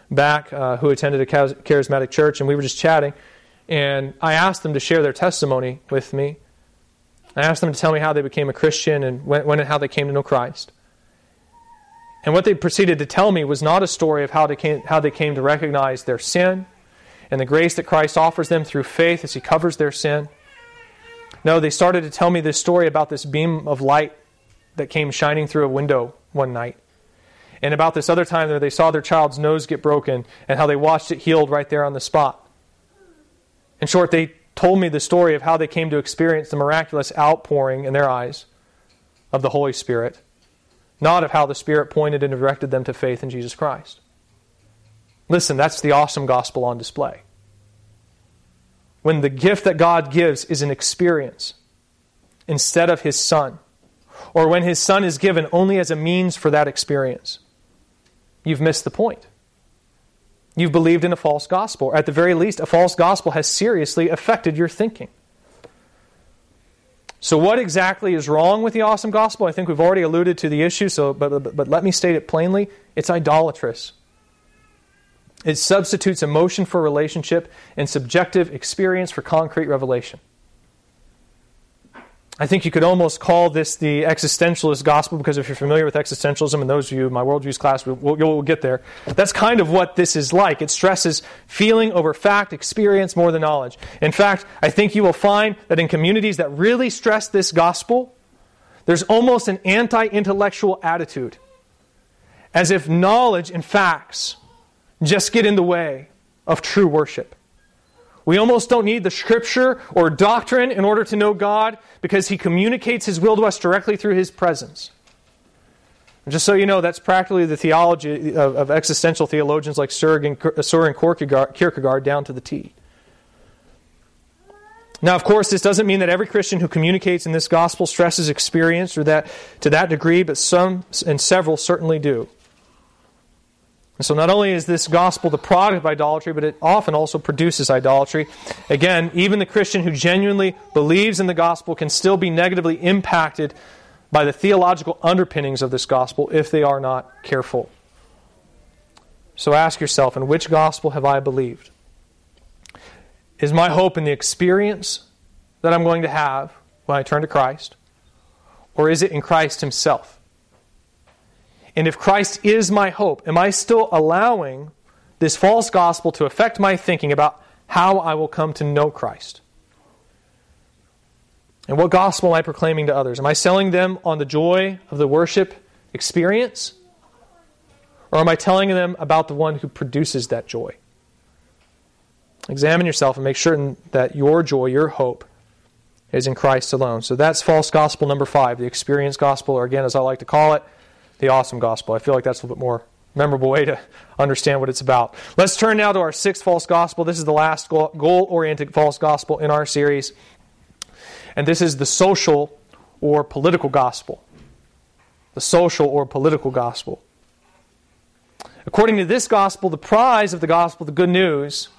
back uh, who attended a charismatic church, and we were just chatting. And I asked them to share their testimony with me. I asked them to tell me how they became a Christian and when, when and how they came to know Christ. And what they proceeded to tell me was not a story of how they, came, how they came to recognize their sin and the grace that Christ offers them through faith as He covers their sin. No, they started to tell me this story about this beam of light that came shining through a window one night and about this other time where they saw their child's nose get broken and how they watched it healed right there on the spot. In short, they told me the story of how they came to experience the miraculous outpouring in their eyes of the Holy Spirit, not of how the Spirit pointed and directed them to faith in Jesus Christ. Listen, that's the awesome gospel on display. When the gift that God gives is an experience instead of His Son, or when His Son is given only as a means for that experience you've missed the point. You've believed in a false gospel, or at the very least, a false gospel has seriously affected your thinking. So, what exactly is wrong with the awesome gospel? I think we've already alluded to the issue, so, but, but, but let me state it plainly it's idolatrous. It substitutes emotion for relationship and subjective experience for concrete revelation. I think you could almost call this the existentialist gospel because if you're familiar with existentialism, and those of you in my worldviews class, we'll, we'll, we'll, get there. That's kind of what this is like. It stresses feeling over fact, experience more than knowledge. In fact, I think you will find that in communities that really stress this gospel, there's almost an anti intellectual attitude, as if knowledge and facts just get in the way of true worship. We almost don't need the scripture or doctrine in order to know God because He communicates His will to us directly through His presence. And just so you know, that's practically the theology of, of existential theologians like Søren uh, Kierkegaard down to the T. Now, of course, this doesn't mean that every Christian who communicates in this gospel stresses experience or that to that degree, but some and several certainly do. And so not only is this gospel the product of idolatry, but it often also produces idolatry. Again, even the Christian who genuinely believes in the gospel can still be negatively impacted by the theological underpinnings of this gospel if they are not careful. So ask yourself, in which gospel have I believed? Is my hope in the experience that I'm going to have when I turn to Christ? Or is it in Christ Himself? And if Christ is my hope, am I still allowing this false gospel to affect my thinking about how I will come to know Christ? And what gospel am I proclaiming to others? Am I selling them on the joy of the worship experience? Or am I telling them about the one who produces that joy? Examine yourself and make certain that your joy, your hope, is in Christ alone. So that's false gospel number five, the experience gospel, or again, as I like to call it, the awesome gospel. I feel like that's a little bit more memorable way to understand what it's about. Let's turn now to our sixth false gospel. This is the last goal oriented false gospel in our series. And this is the social or political gospel. The social or political gospel. According to this gospel, the prize of the gospel, the good news,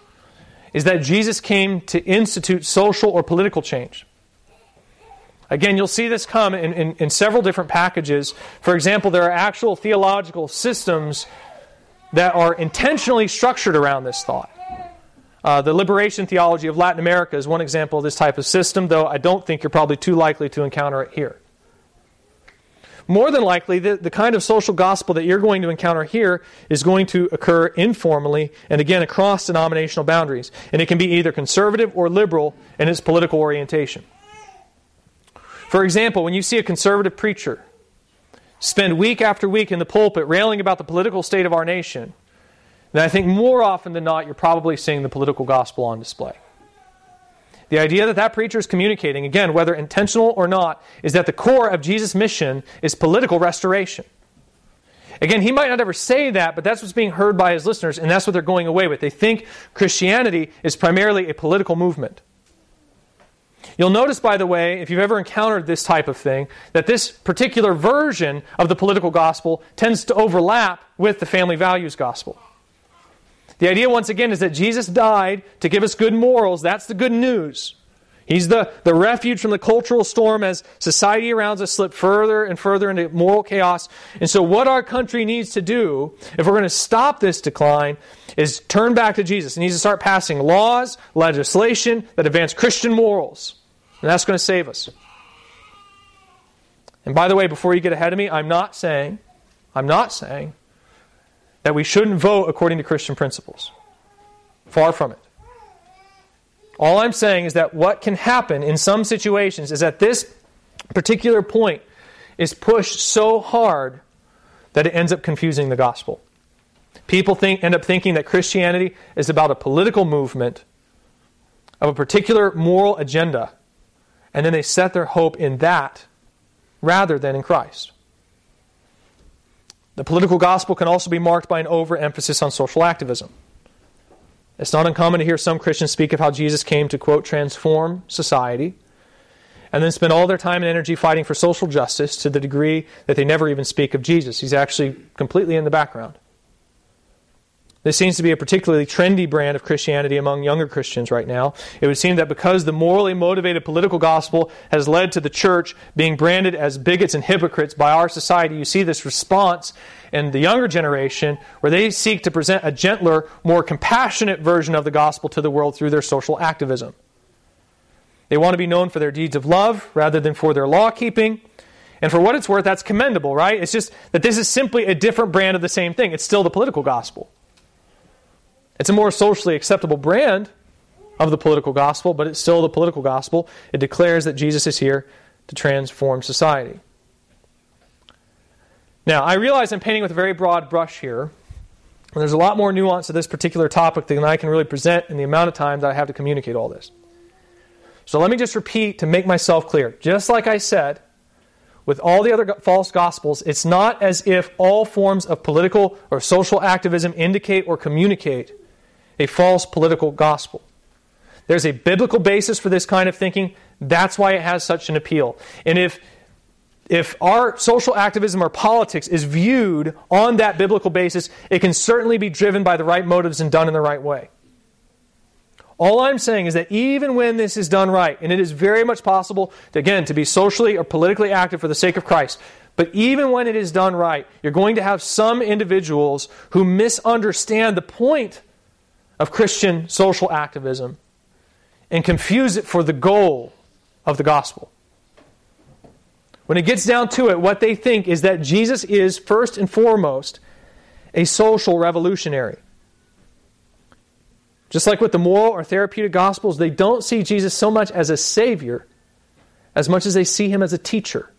is that Jesus came to institute social or political change. Again, you'll see this come in, in, in, several different packages. For example, there are actual theological systems that are intentionally structured around this thought. Uh, the liberation theology of Latin America is one example of this type of system, though I don't think you're probably too likely to encounter it here. More than likely, the, the kind of social gospel that you're going to encounter here is going to occur informally and again across denominational boundaries. And it can be either conservative or liberal in its political orientation. For example, when you see a conservative preacher spend week after week in the pulpit railing about the political state of our nation, then I think more often than not you're probably seeing the political gospel on display. The idea that that preacher is communicating, again, whether intentional or not, is that the core of Jesus' mission is political restoration. Again, he might not ever say that, but that's what's being heard by his listeners, and that's what they're going away with. They think Christianity is primarily a political movement. You'll notice, by the way, if you've ever encountered this type of thing, that this particular version of the political gospel tends to overlap with the family values gospel. The idea, once again, is that Jesus died to give us good morals. That's the good news. He's the, the refuge from the cultural storm as society around us slips further and further into moral chaos. And so, what our country needs to do, if we're going to stop this decline, is turn back to Jesus. It needs to start passing laws, legislation that advance Christian morals. And that's going to save us. And by the way, before you get ahead of me, I'm not saying, I'm not saying that we shouldn't vote according to Christian principles. Far from it. All I'm saying is that what can happen in some situations is that this particular point is pushed so hard that it ends up confusing the gospel. People think, end up thinking that Christianity is about a political movement of a particular moral agenda and then they set their hope in that rather than in Christ. The political gospel can also be marked by an overemphasis on social activism. It's not uncommon to hear some Christians speak of how Jesus came to, quote, transform society, and then spend all their time and energy fighting for social justice to the degree that they never even speak of Jesus. He's actually completely in the background. This seems to be a particularly trendy brand of Christianity among younger Christians right now. It would seem that because the morally motivated political gospel has led to the church being branded as bigots and hypocrites by our society, you see this response in the younger generation where they seek to present a gentler, more compassionate version of the gospel to the world through their social activism. They want to be known for their deeds of love rather than for their law keeping. And for what it's worth, that's commendable, right? It's just that this is simply a different brand of the same thing. It's still the political gospel. It's a more socially acceptable brand of the political gospel, but it's still the political gospel. It declares that Jesus is here to transform society. Now, I realize I'm painting with a very broad brush here, And there's a lot more nuance to this particular topic than I can really present in the amount of time that I have to communicate all this. So let me just repeat to make myself clear. Just like I said, with all the other false gospels, it's not as if all forms of political or social activism indicate or communicate a false political gospel. There's a biblical basis for this kind of thinking. That's why it has such an appeal. And if if our social activism or politics is viewed on that biblical basis, it can certainly be driven by the right motives and done in the right way. All I'm saying is that even when this is done right, and it is very much possible, to, again, to be socially or politically active for the sake of Christ, but even when it is done right, you're going to have some individuals who misunderstand the point of Christian social activism and confuse it for the goal of the gospel. When it gets down to it, what they think is that Jesus is, first and foremost, a social revolutionary. Just like with the moral or therapeutic gospels, they don't see Jesus so much as a savior as much as they see him as a teacher.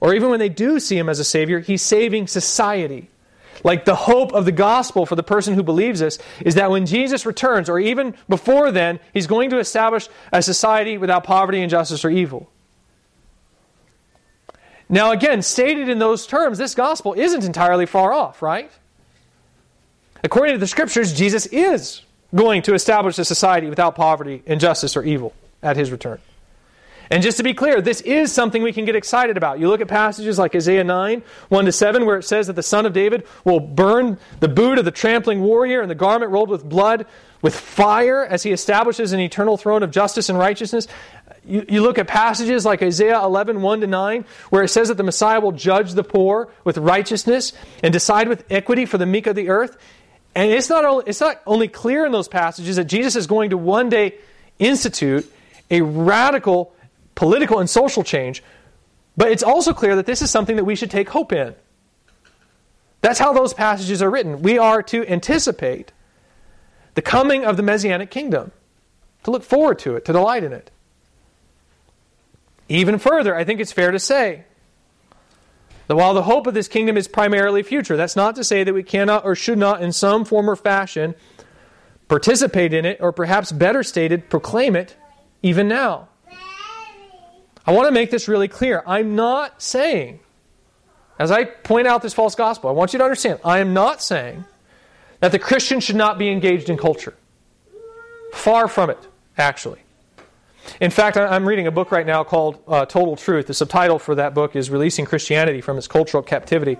Or even when they do see him as a savior, he's saving society. Like the hope of the gospel for the person who believes this is that when Jesus returns, or even before then, he's going to establish a society without poverty, injustice, or evil. Now, again, stated in those terms, this gospel isn't entirely far off, right? According to the scriptures, Jesus is going to establish a society without poverty, injustice, or evil at his return. And just to be clear, this is something we can get excited about. You look at passages like Isaiah 9, 1 to 7, where it says that the Son of David will burn the boot of the trampling warrior and the garment rolled with blood with fire as he establishes an eternal throne of justice and righteousness. You, you look at passages like Isaiah 11, 1 to 9, where it says that the Messiah will judge the poor with righteousness and decide with equity for the meek of the earth. And it's not, only, it's not only clear in those passages that Jesus is going to one day institute a radical political and social change, but it's also clear that this is something that we should take hope in. That's how those passages are written. We are to anticipate the coming of the Messianic kingdom, to look forward to it, to delight in it. Even further, I think it's fair to say that while the hope of this kingdom is primarily future, that's not to say that we cannot or should not, in some form or fashion, participate in it, or perhaps better stated, proclaim it even now. I want to make this really clear. I'm not saying, as I point out this false gospel, I want you to understand, I am not saying that the Christian should not be engaged in culture. Far from it, actually. In fact, I'm reading a book right now called uh, Total Truth. The subtitle for that book is Releasing Christianity from Its Cultural Captivity.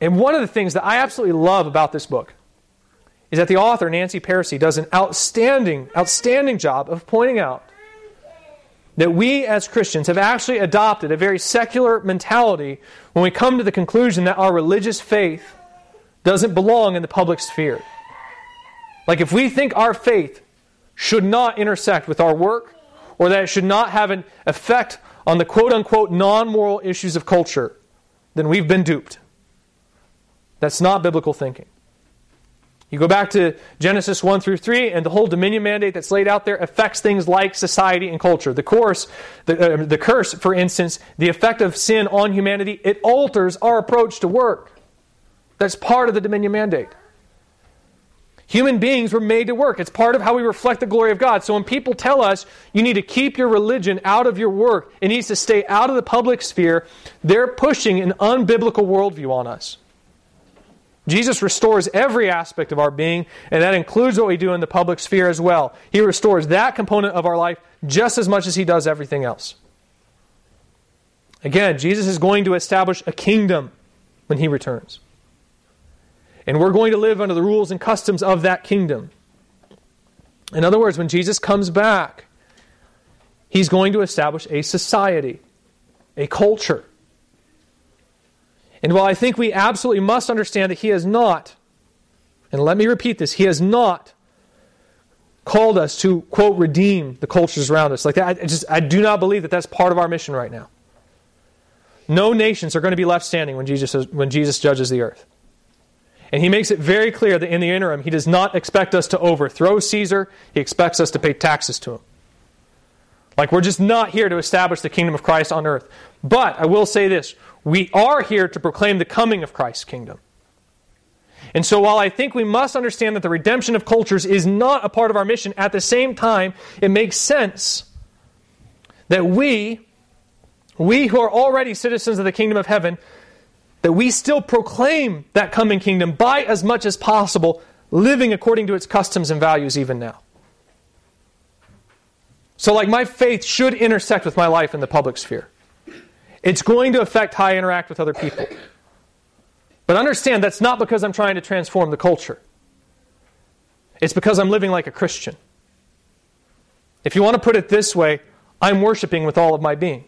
And one of the things that I absolutely love about this book is that the author, Nancy Pearcey, does an outstanding, outstanding job of pointing out that we as Christians have actually adopted a very secular mentality when we come to the conclusion that our religious faith doesn't belong in the public sphere. Like if we think our faith should not intersect with our work, or that it should not have an effect on the quote unquote non moral issues of culture, then we've been duped. That's not biblical thinking. You go back to Genesis 1 through 3, and the whole dominion mandate that's laid out there affects things like society and culture. The course, the, uh, the curse, for instance, the effect of sin on humanity, it alters our approach to work. That's part of the dominion mandate. Human beings were made to work. It's part of how we reflect the glory of God. So when people tell us you need to keep your religion out of your work, it needs to stay out of the public sphere, they're pushing an unbiblical worldview on us. Jesus restores every aspect of our being, and that includes what we do in the public sphere as well. He restores that component of our life just as much as he does everything else. Again, Jesus is going to establish a kingdom when he returns. And we're going to live under the rules and customs of that kingdom. In other words, when Jesus comes back, he's going to establish a society, a culture. And while I think we absolutely must understand that he has not, and let me repeat this, he has not called us to, quote, redeem the cultures around us. Like that, I, just, I do not believe that that's part of our mission right now. No nations are going to be left standing when Jesus, when Jesus judges the earth. And he makes it very clear that in the interim, he does not expect us to overthrow Caesar, he expects us to pay taxes to him. Like, we're just not here to establish the kingdom of Christ on earth. But I will say this we are here to proclaim the coming of Christ's kingdom. And so, while I think we must understand that the redemption of cultures is not a part of our mission, at the same time, it makes sense that we, we who are already citizens of the kingdom of heaven, that we still proclaim that coming kingdom by as much as possible, living according to its customs and values even now. So, like, my faith should intersect with my life in the public sphere. It's going to affect how I interact with other people. But understand that's not because I'm trying to transform the culture. It's because I'm living like a Christian. If you want to put it this way, I'm worshiping with all of my being.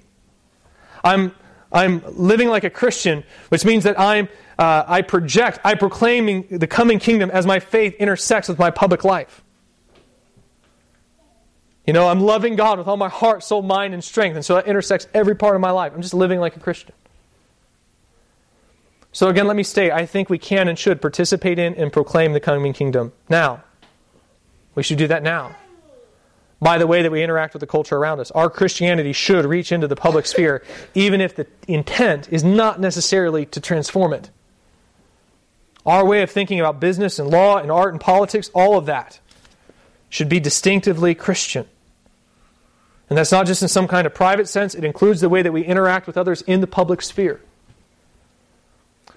I'm, I'm living like a Christian, which means that I'm, uh, I project, I proclaiming the coming kingdom as my faith intersects with my public life. You know, I'm loving God with all my heart, soul, mind, and strength, and so that intersects every part of my life. I'm just living like a Christian. So, again, let me state I think we can and should participate in and proclaim the coming kingdom now. We should do that now. By the way that we interact with the culture around us, our Christianity should reach into the public sphere, even if the intent is not necessarily to transform it. Our way of thinking about business and law and art and politics, all of that, should be distinctively Christian. And that's not just in some kind of private sense, it includes the way that we interact with others in the public sphere.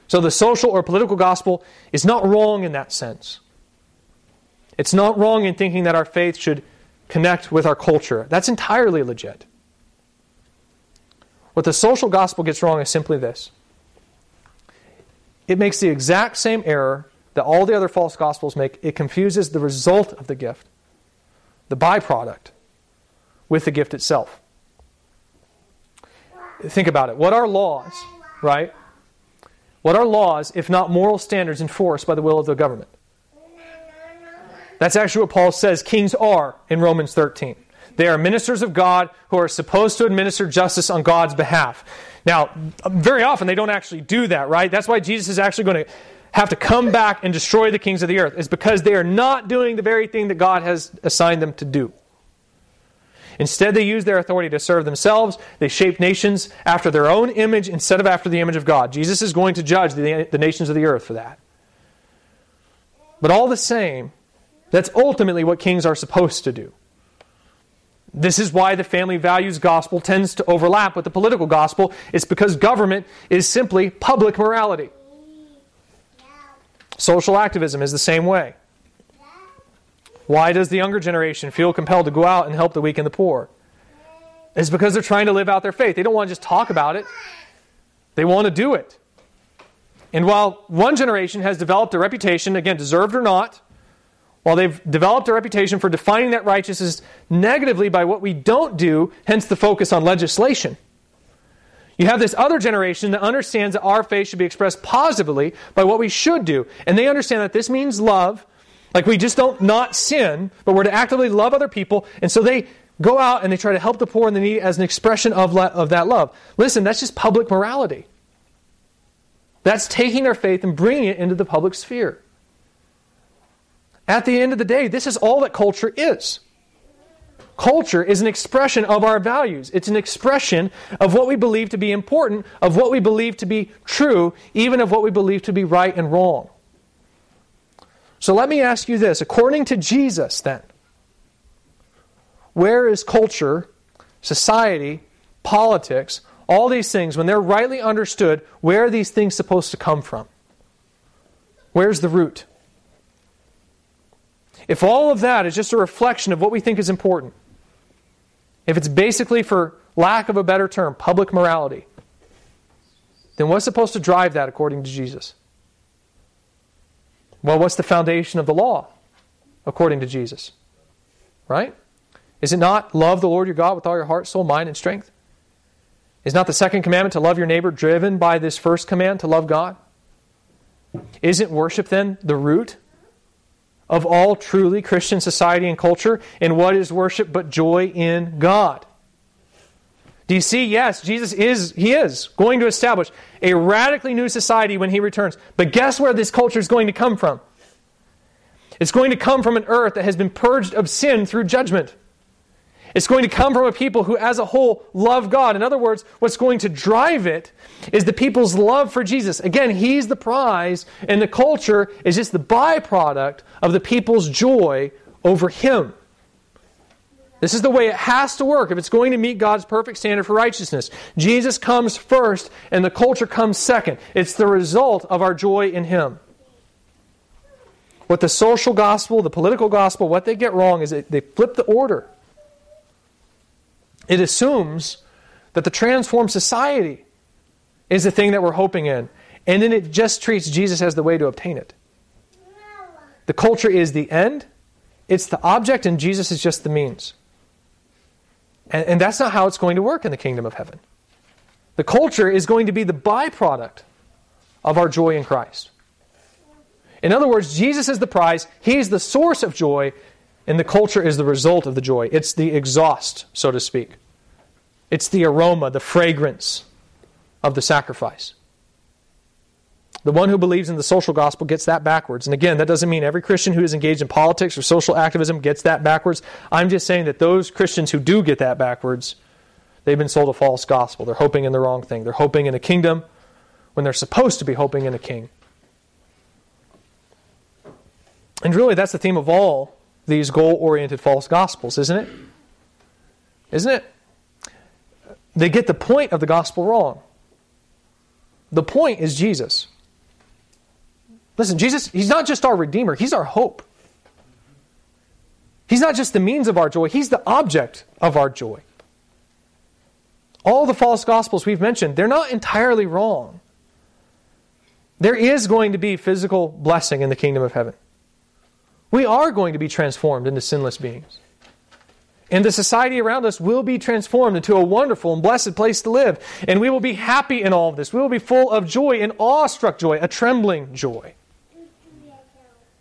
So the social or political gospel is not wrong in that sense. It's not wrong in thinking that our faith should connect with our culture. That's entirely legit. What the social gospel gets wrong is simply this it makes the exact same error that all the other false gospels make. It confuses the result of the gift, the byproduct, with the gift itself. Think about it. What are laws, right? What are laws if not moral standards enforced by the will of the government? That's actually what Paul says kings are in Romans 13. They are ministers of God who are supposed to administer justice on God's behalf. Now, very often they don't actually do that, right? That's why Jesus is actually going to have to come back and destroy the kings of the earth, is because they are not doing the very thing that God has assigned them to do. Instead, they use their authority to serve themselves. They shape nations after their own image instead of after the image of God. Jesus is going to judge the, the nations of the earth for that. But all the same, that's ultimately what kings are supposed to do. This is why the family values gospel tends to overlap with the political gospel. It's because government is simply public morality. Social activism is the same way. Why does the younger generation feel compelled to go out and help the weak and the poor? It's because they're trying to live out their faith. They don't want to just talk about it, they want to do it. And while one generation has developed a reputation, again, deserved or not, while they've developed a reputation for defining that righteousness negatively by what we don't do, hence the focus on legislation. You have this other generation that understands that our faith should be expressed positively by what we should do. And they understand that this means love like we just don't not sin, but we're to actively love other people. And so they go out and they try to help the poor and the needy as an expression of, le- of that love. Listen, that's just public morality. That's taking their faith and bringing it into the public sphere. At the end of the day, this is all that culture is. Culture is an expression of our values. It's an expression of what we believe to be important, of what we believe to be true, even of what we believe to be right and wrong. So let me ask you this according to Jesus, then, where is culture, society, politics, all these things, when they're rightly understood, where are these things supposed to come from? Where's the root? If all of that is just a reflection of what we think is important, if it's basically, for lack of a better term, public morality, then what's supposed to drive that according to Jesus? Well, what's the foundation of the law according to Jesus? Right? Is it not love the Lord your God with all your heart, soul, mind, and strength? Is not the second commandment to love your neighbor driven by this first command to love God? Isn't worship then the root of all truly Christian society and culture? And what is worship but joy in God? Do you see? Yes, Jesus is, he is going to establish a radically new society when he returns. But guess where this culture is going to come from? It's going to come from an earth that has been purged of sin through judgment. It's going to come from a people who, as a whole, love God. In other words, what's going to drive it is the people's love for Jesus. Again, He's the prize, and the culture is just the byproduct of the people's joy over Him. This is the way it has to work if it's going to meet God's perfect standard for righteousness. Jesus comes first, and the culture comes second. It's the result of our joy in Him. What the social gospel, the political gospel, what they get wrong is they flip the order. It assumes that the transformed society is the thing that we're hoping in, and then it just treats Jesus as the way to obtain it. The culture is the end, it's the object, and Jesus is just the means. And, and that's not how it's going to work in the kingdom of heaven. The culture is going to be the byproduct of our joy in Christ. In other words, Jesus is the prize, He's the source of joy, and the culture is the result of the joy. It's the exhaust, so to speak. It's the aroma, the fragrance of the sacrifice. The one who believes in the social gospel gets that backwards. And again, that doesn't mean every Christian who is engaged in politics or social activism gets that backwards. I'm just saying that those Christians who do get that backwards, they've been sold a false gospel. They're hoping in the wrong thing. They're hoping in a kingdom when they're supposed to be hoping in a king. And really, that's the theme of all these goal oriented false gospels, isn't it? Isn't it? They get the point of the gospel wrong. The point is Jesus. Listen, Jesus, He's not just our Redeemer, He's our hope. He's not just the means of our joy, He's the object of our joy. All the false gospels we've mentioned, they're not entirely wrong. There is going to be physical blessing in the kingdom of heaven. We are going to be transformed into sinless beings. And the society around us will be transformed into a wonderful and blessed place to live. And we will be happy in all of this. We will be full of joy, an awestruck joy, a trembling joy.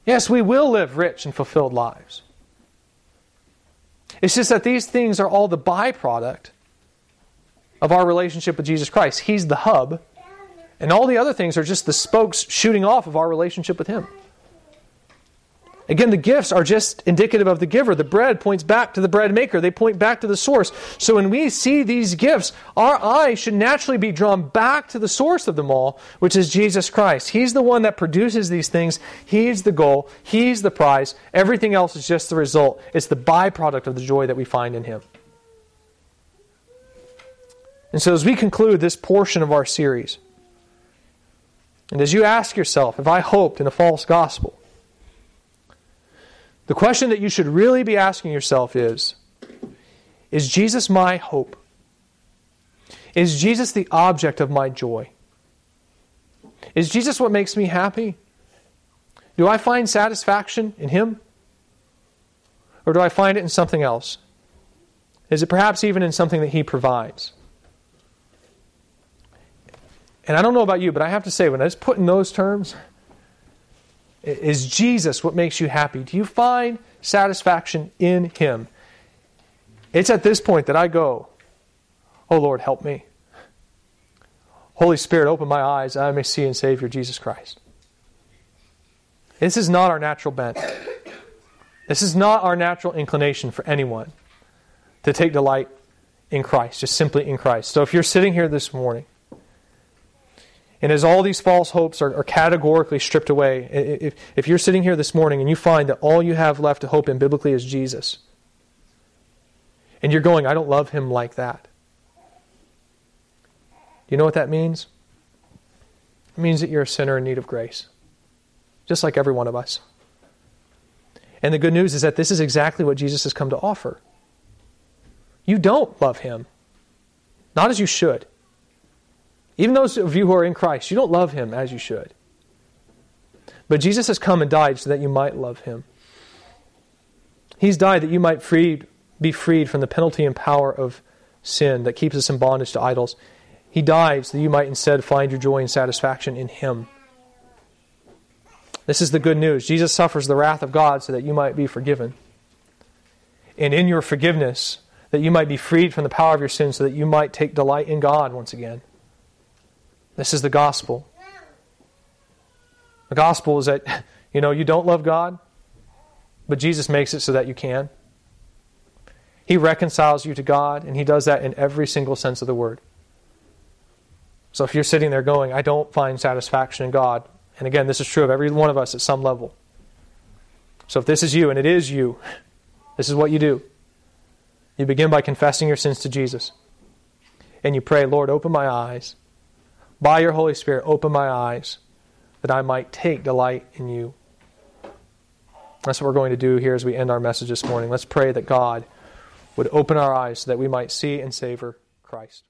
Yes, we will live rich and fulfilled lives. It's just that these things are all the byproduct of our relationship with Jesus Christ. He's the hub, and all the other things are just the spokes shooting off of our relationship with Him. Again, the gifts are just indicative of the giver. The bread points back to the bread maker, they point back to the source. So when we see these gifts, our eye should naturally be drawn back to the source of them all, which is Jesus Christ. He's the one that produces these things, He's the goal, He's the prize. Everything else is just the result, it's the byproduct of the joy that we find in Him. And so, as we conclude this portion of our series, and as you ask yourself, have I hoped in a false gospel, the question that you should really be asking yourself is Is Jesus my hope? Is Jesus the object of my joy? Is Jesus what makes me happy? Do I find satisfaction in Him? Or do I find it in something else? Is it perhaps even in something that He provides? And I don't know about you, but I have to say, when I was put in those terms, is Jesus what makes you happy? Do you find satisfaction in Him? It's at this point that I go, Oh Lord, help me. Holy Spirit, open my eyes I may see and Savior Jesus Christ. This is not our natural bent. This is not our natural inclination for anyone to take delight in Christ, just simply in Christ. So if you're sitting here this morning and as all these false hopes are, are, categorically stripped away, if, if you're sitting here this morning and you find that all you have left to hope in biblically is Jesus, and you're going, I don't love him like that. Do you know what that means? It means that you're a sinner in need of grace, just like every one of us. And the good news is that this is exactly what Jesus has come to offer. You don't love him, not as you should. Even those of you who are in Christ, you don't love him as you should. But Jesus has come and died so that you might love him. He's died that you might freed, be freed from the penalty and power of sin that keeps us in bondage to idols. He died so that you might instead find your joy and satisfaction in him. This is the good news. Jesus suffers the wrath of God so that you might be forgiven. And in your forgiveness, that you might be freed from the power of your sin so that you might take delight in God once again. This is the gospel. The gospel is that, you know, you don't love God, but Jesus makes it so that you can. He reconciles you to God, and He does that in every single sense of the word. So if you're sitting there going, I don't find satisfaction in God, and again, this is true of every one of us at some level. So if this is you, and it is you, this is what you do. You begin by confessing your sins to Jesus. And you pray, Lord, open my eyes. By your Holy Spirit, open my eyes that I might take delight in you. That's what we're going to do here as we end our message this morning. Let's pray that God would open our eyes so that we might see and savor Christ.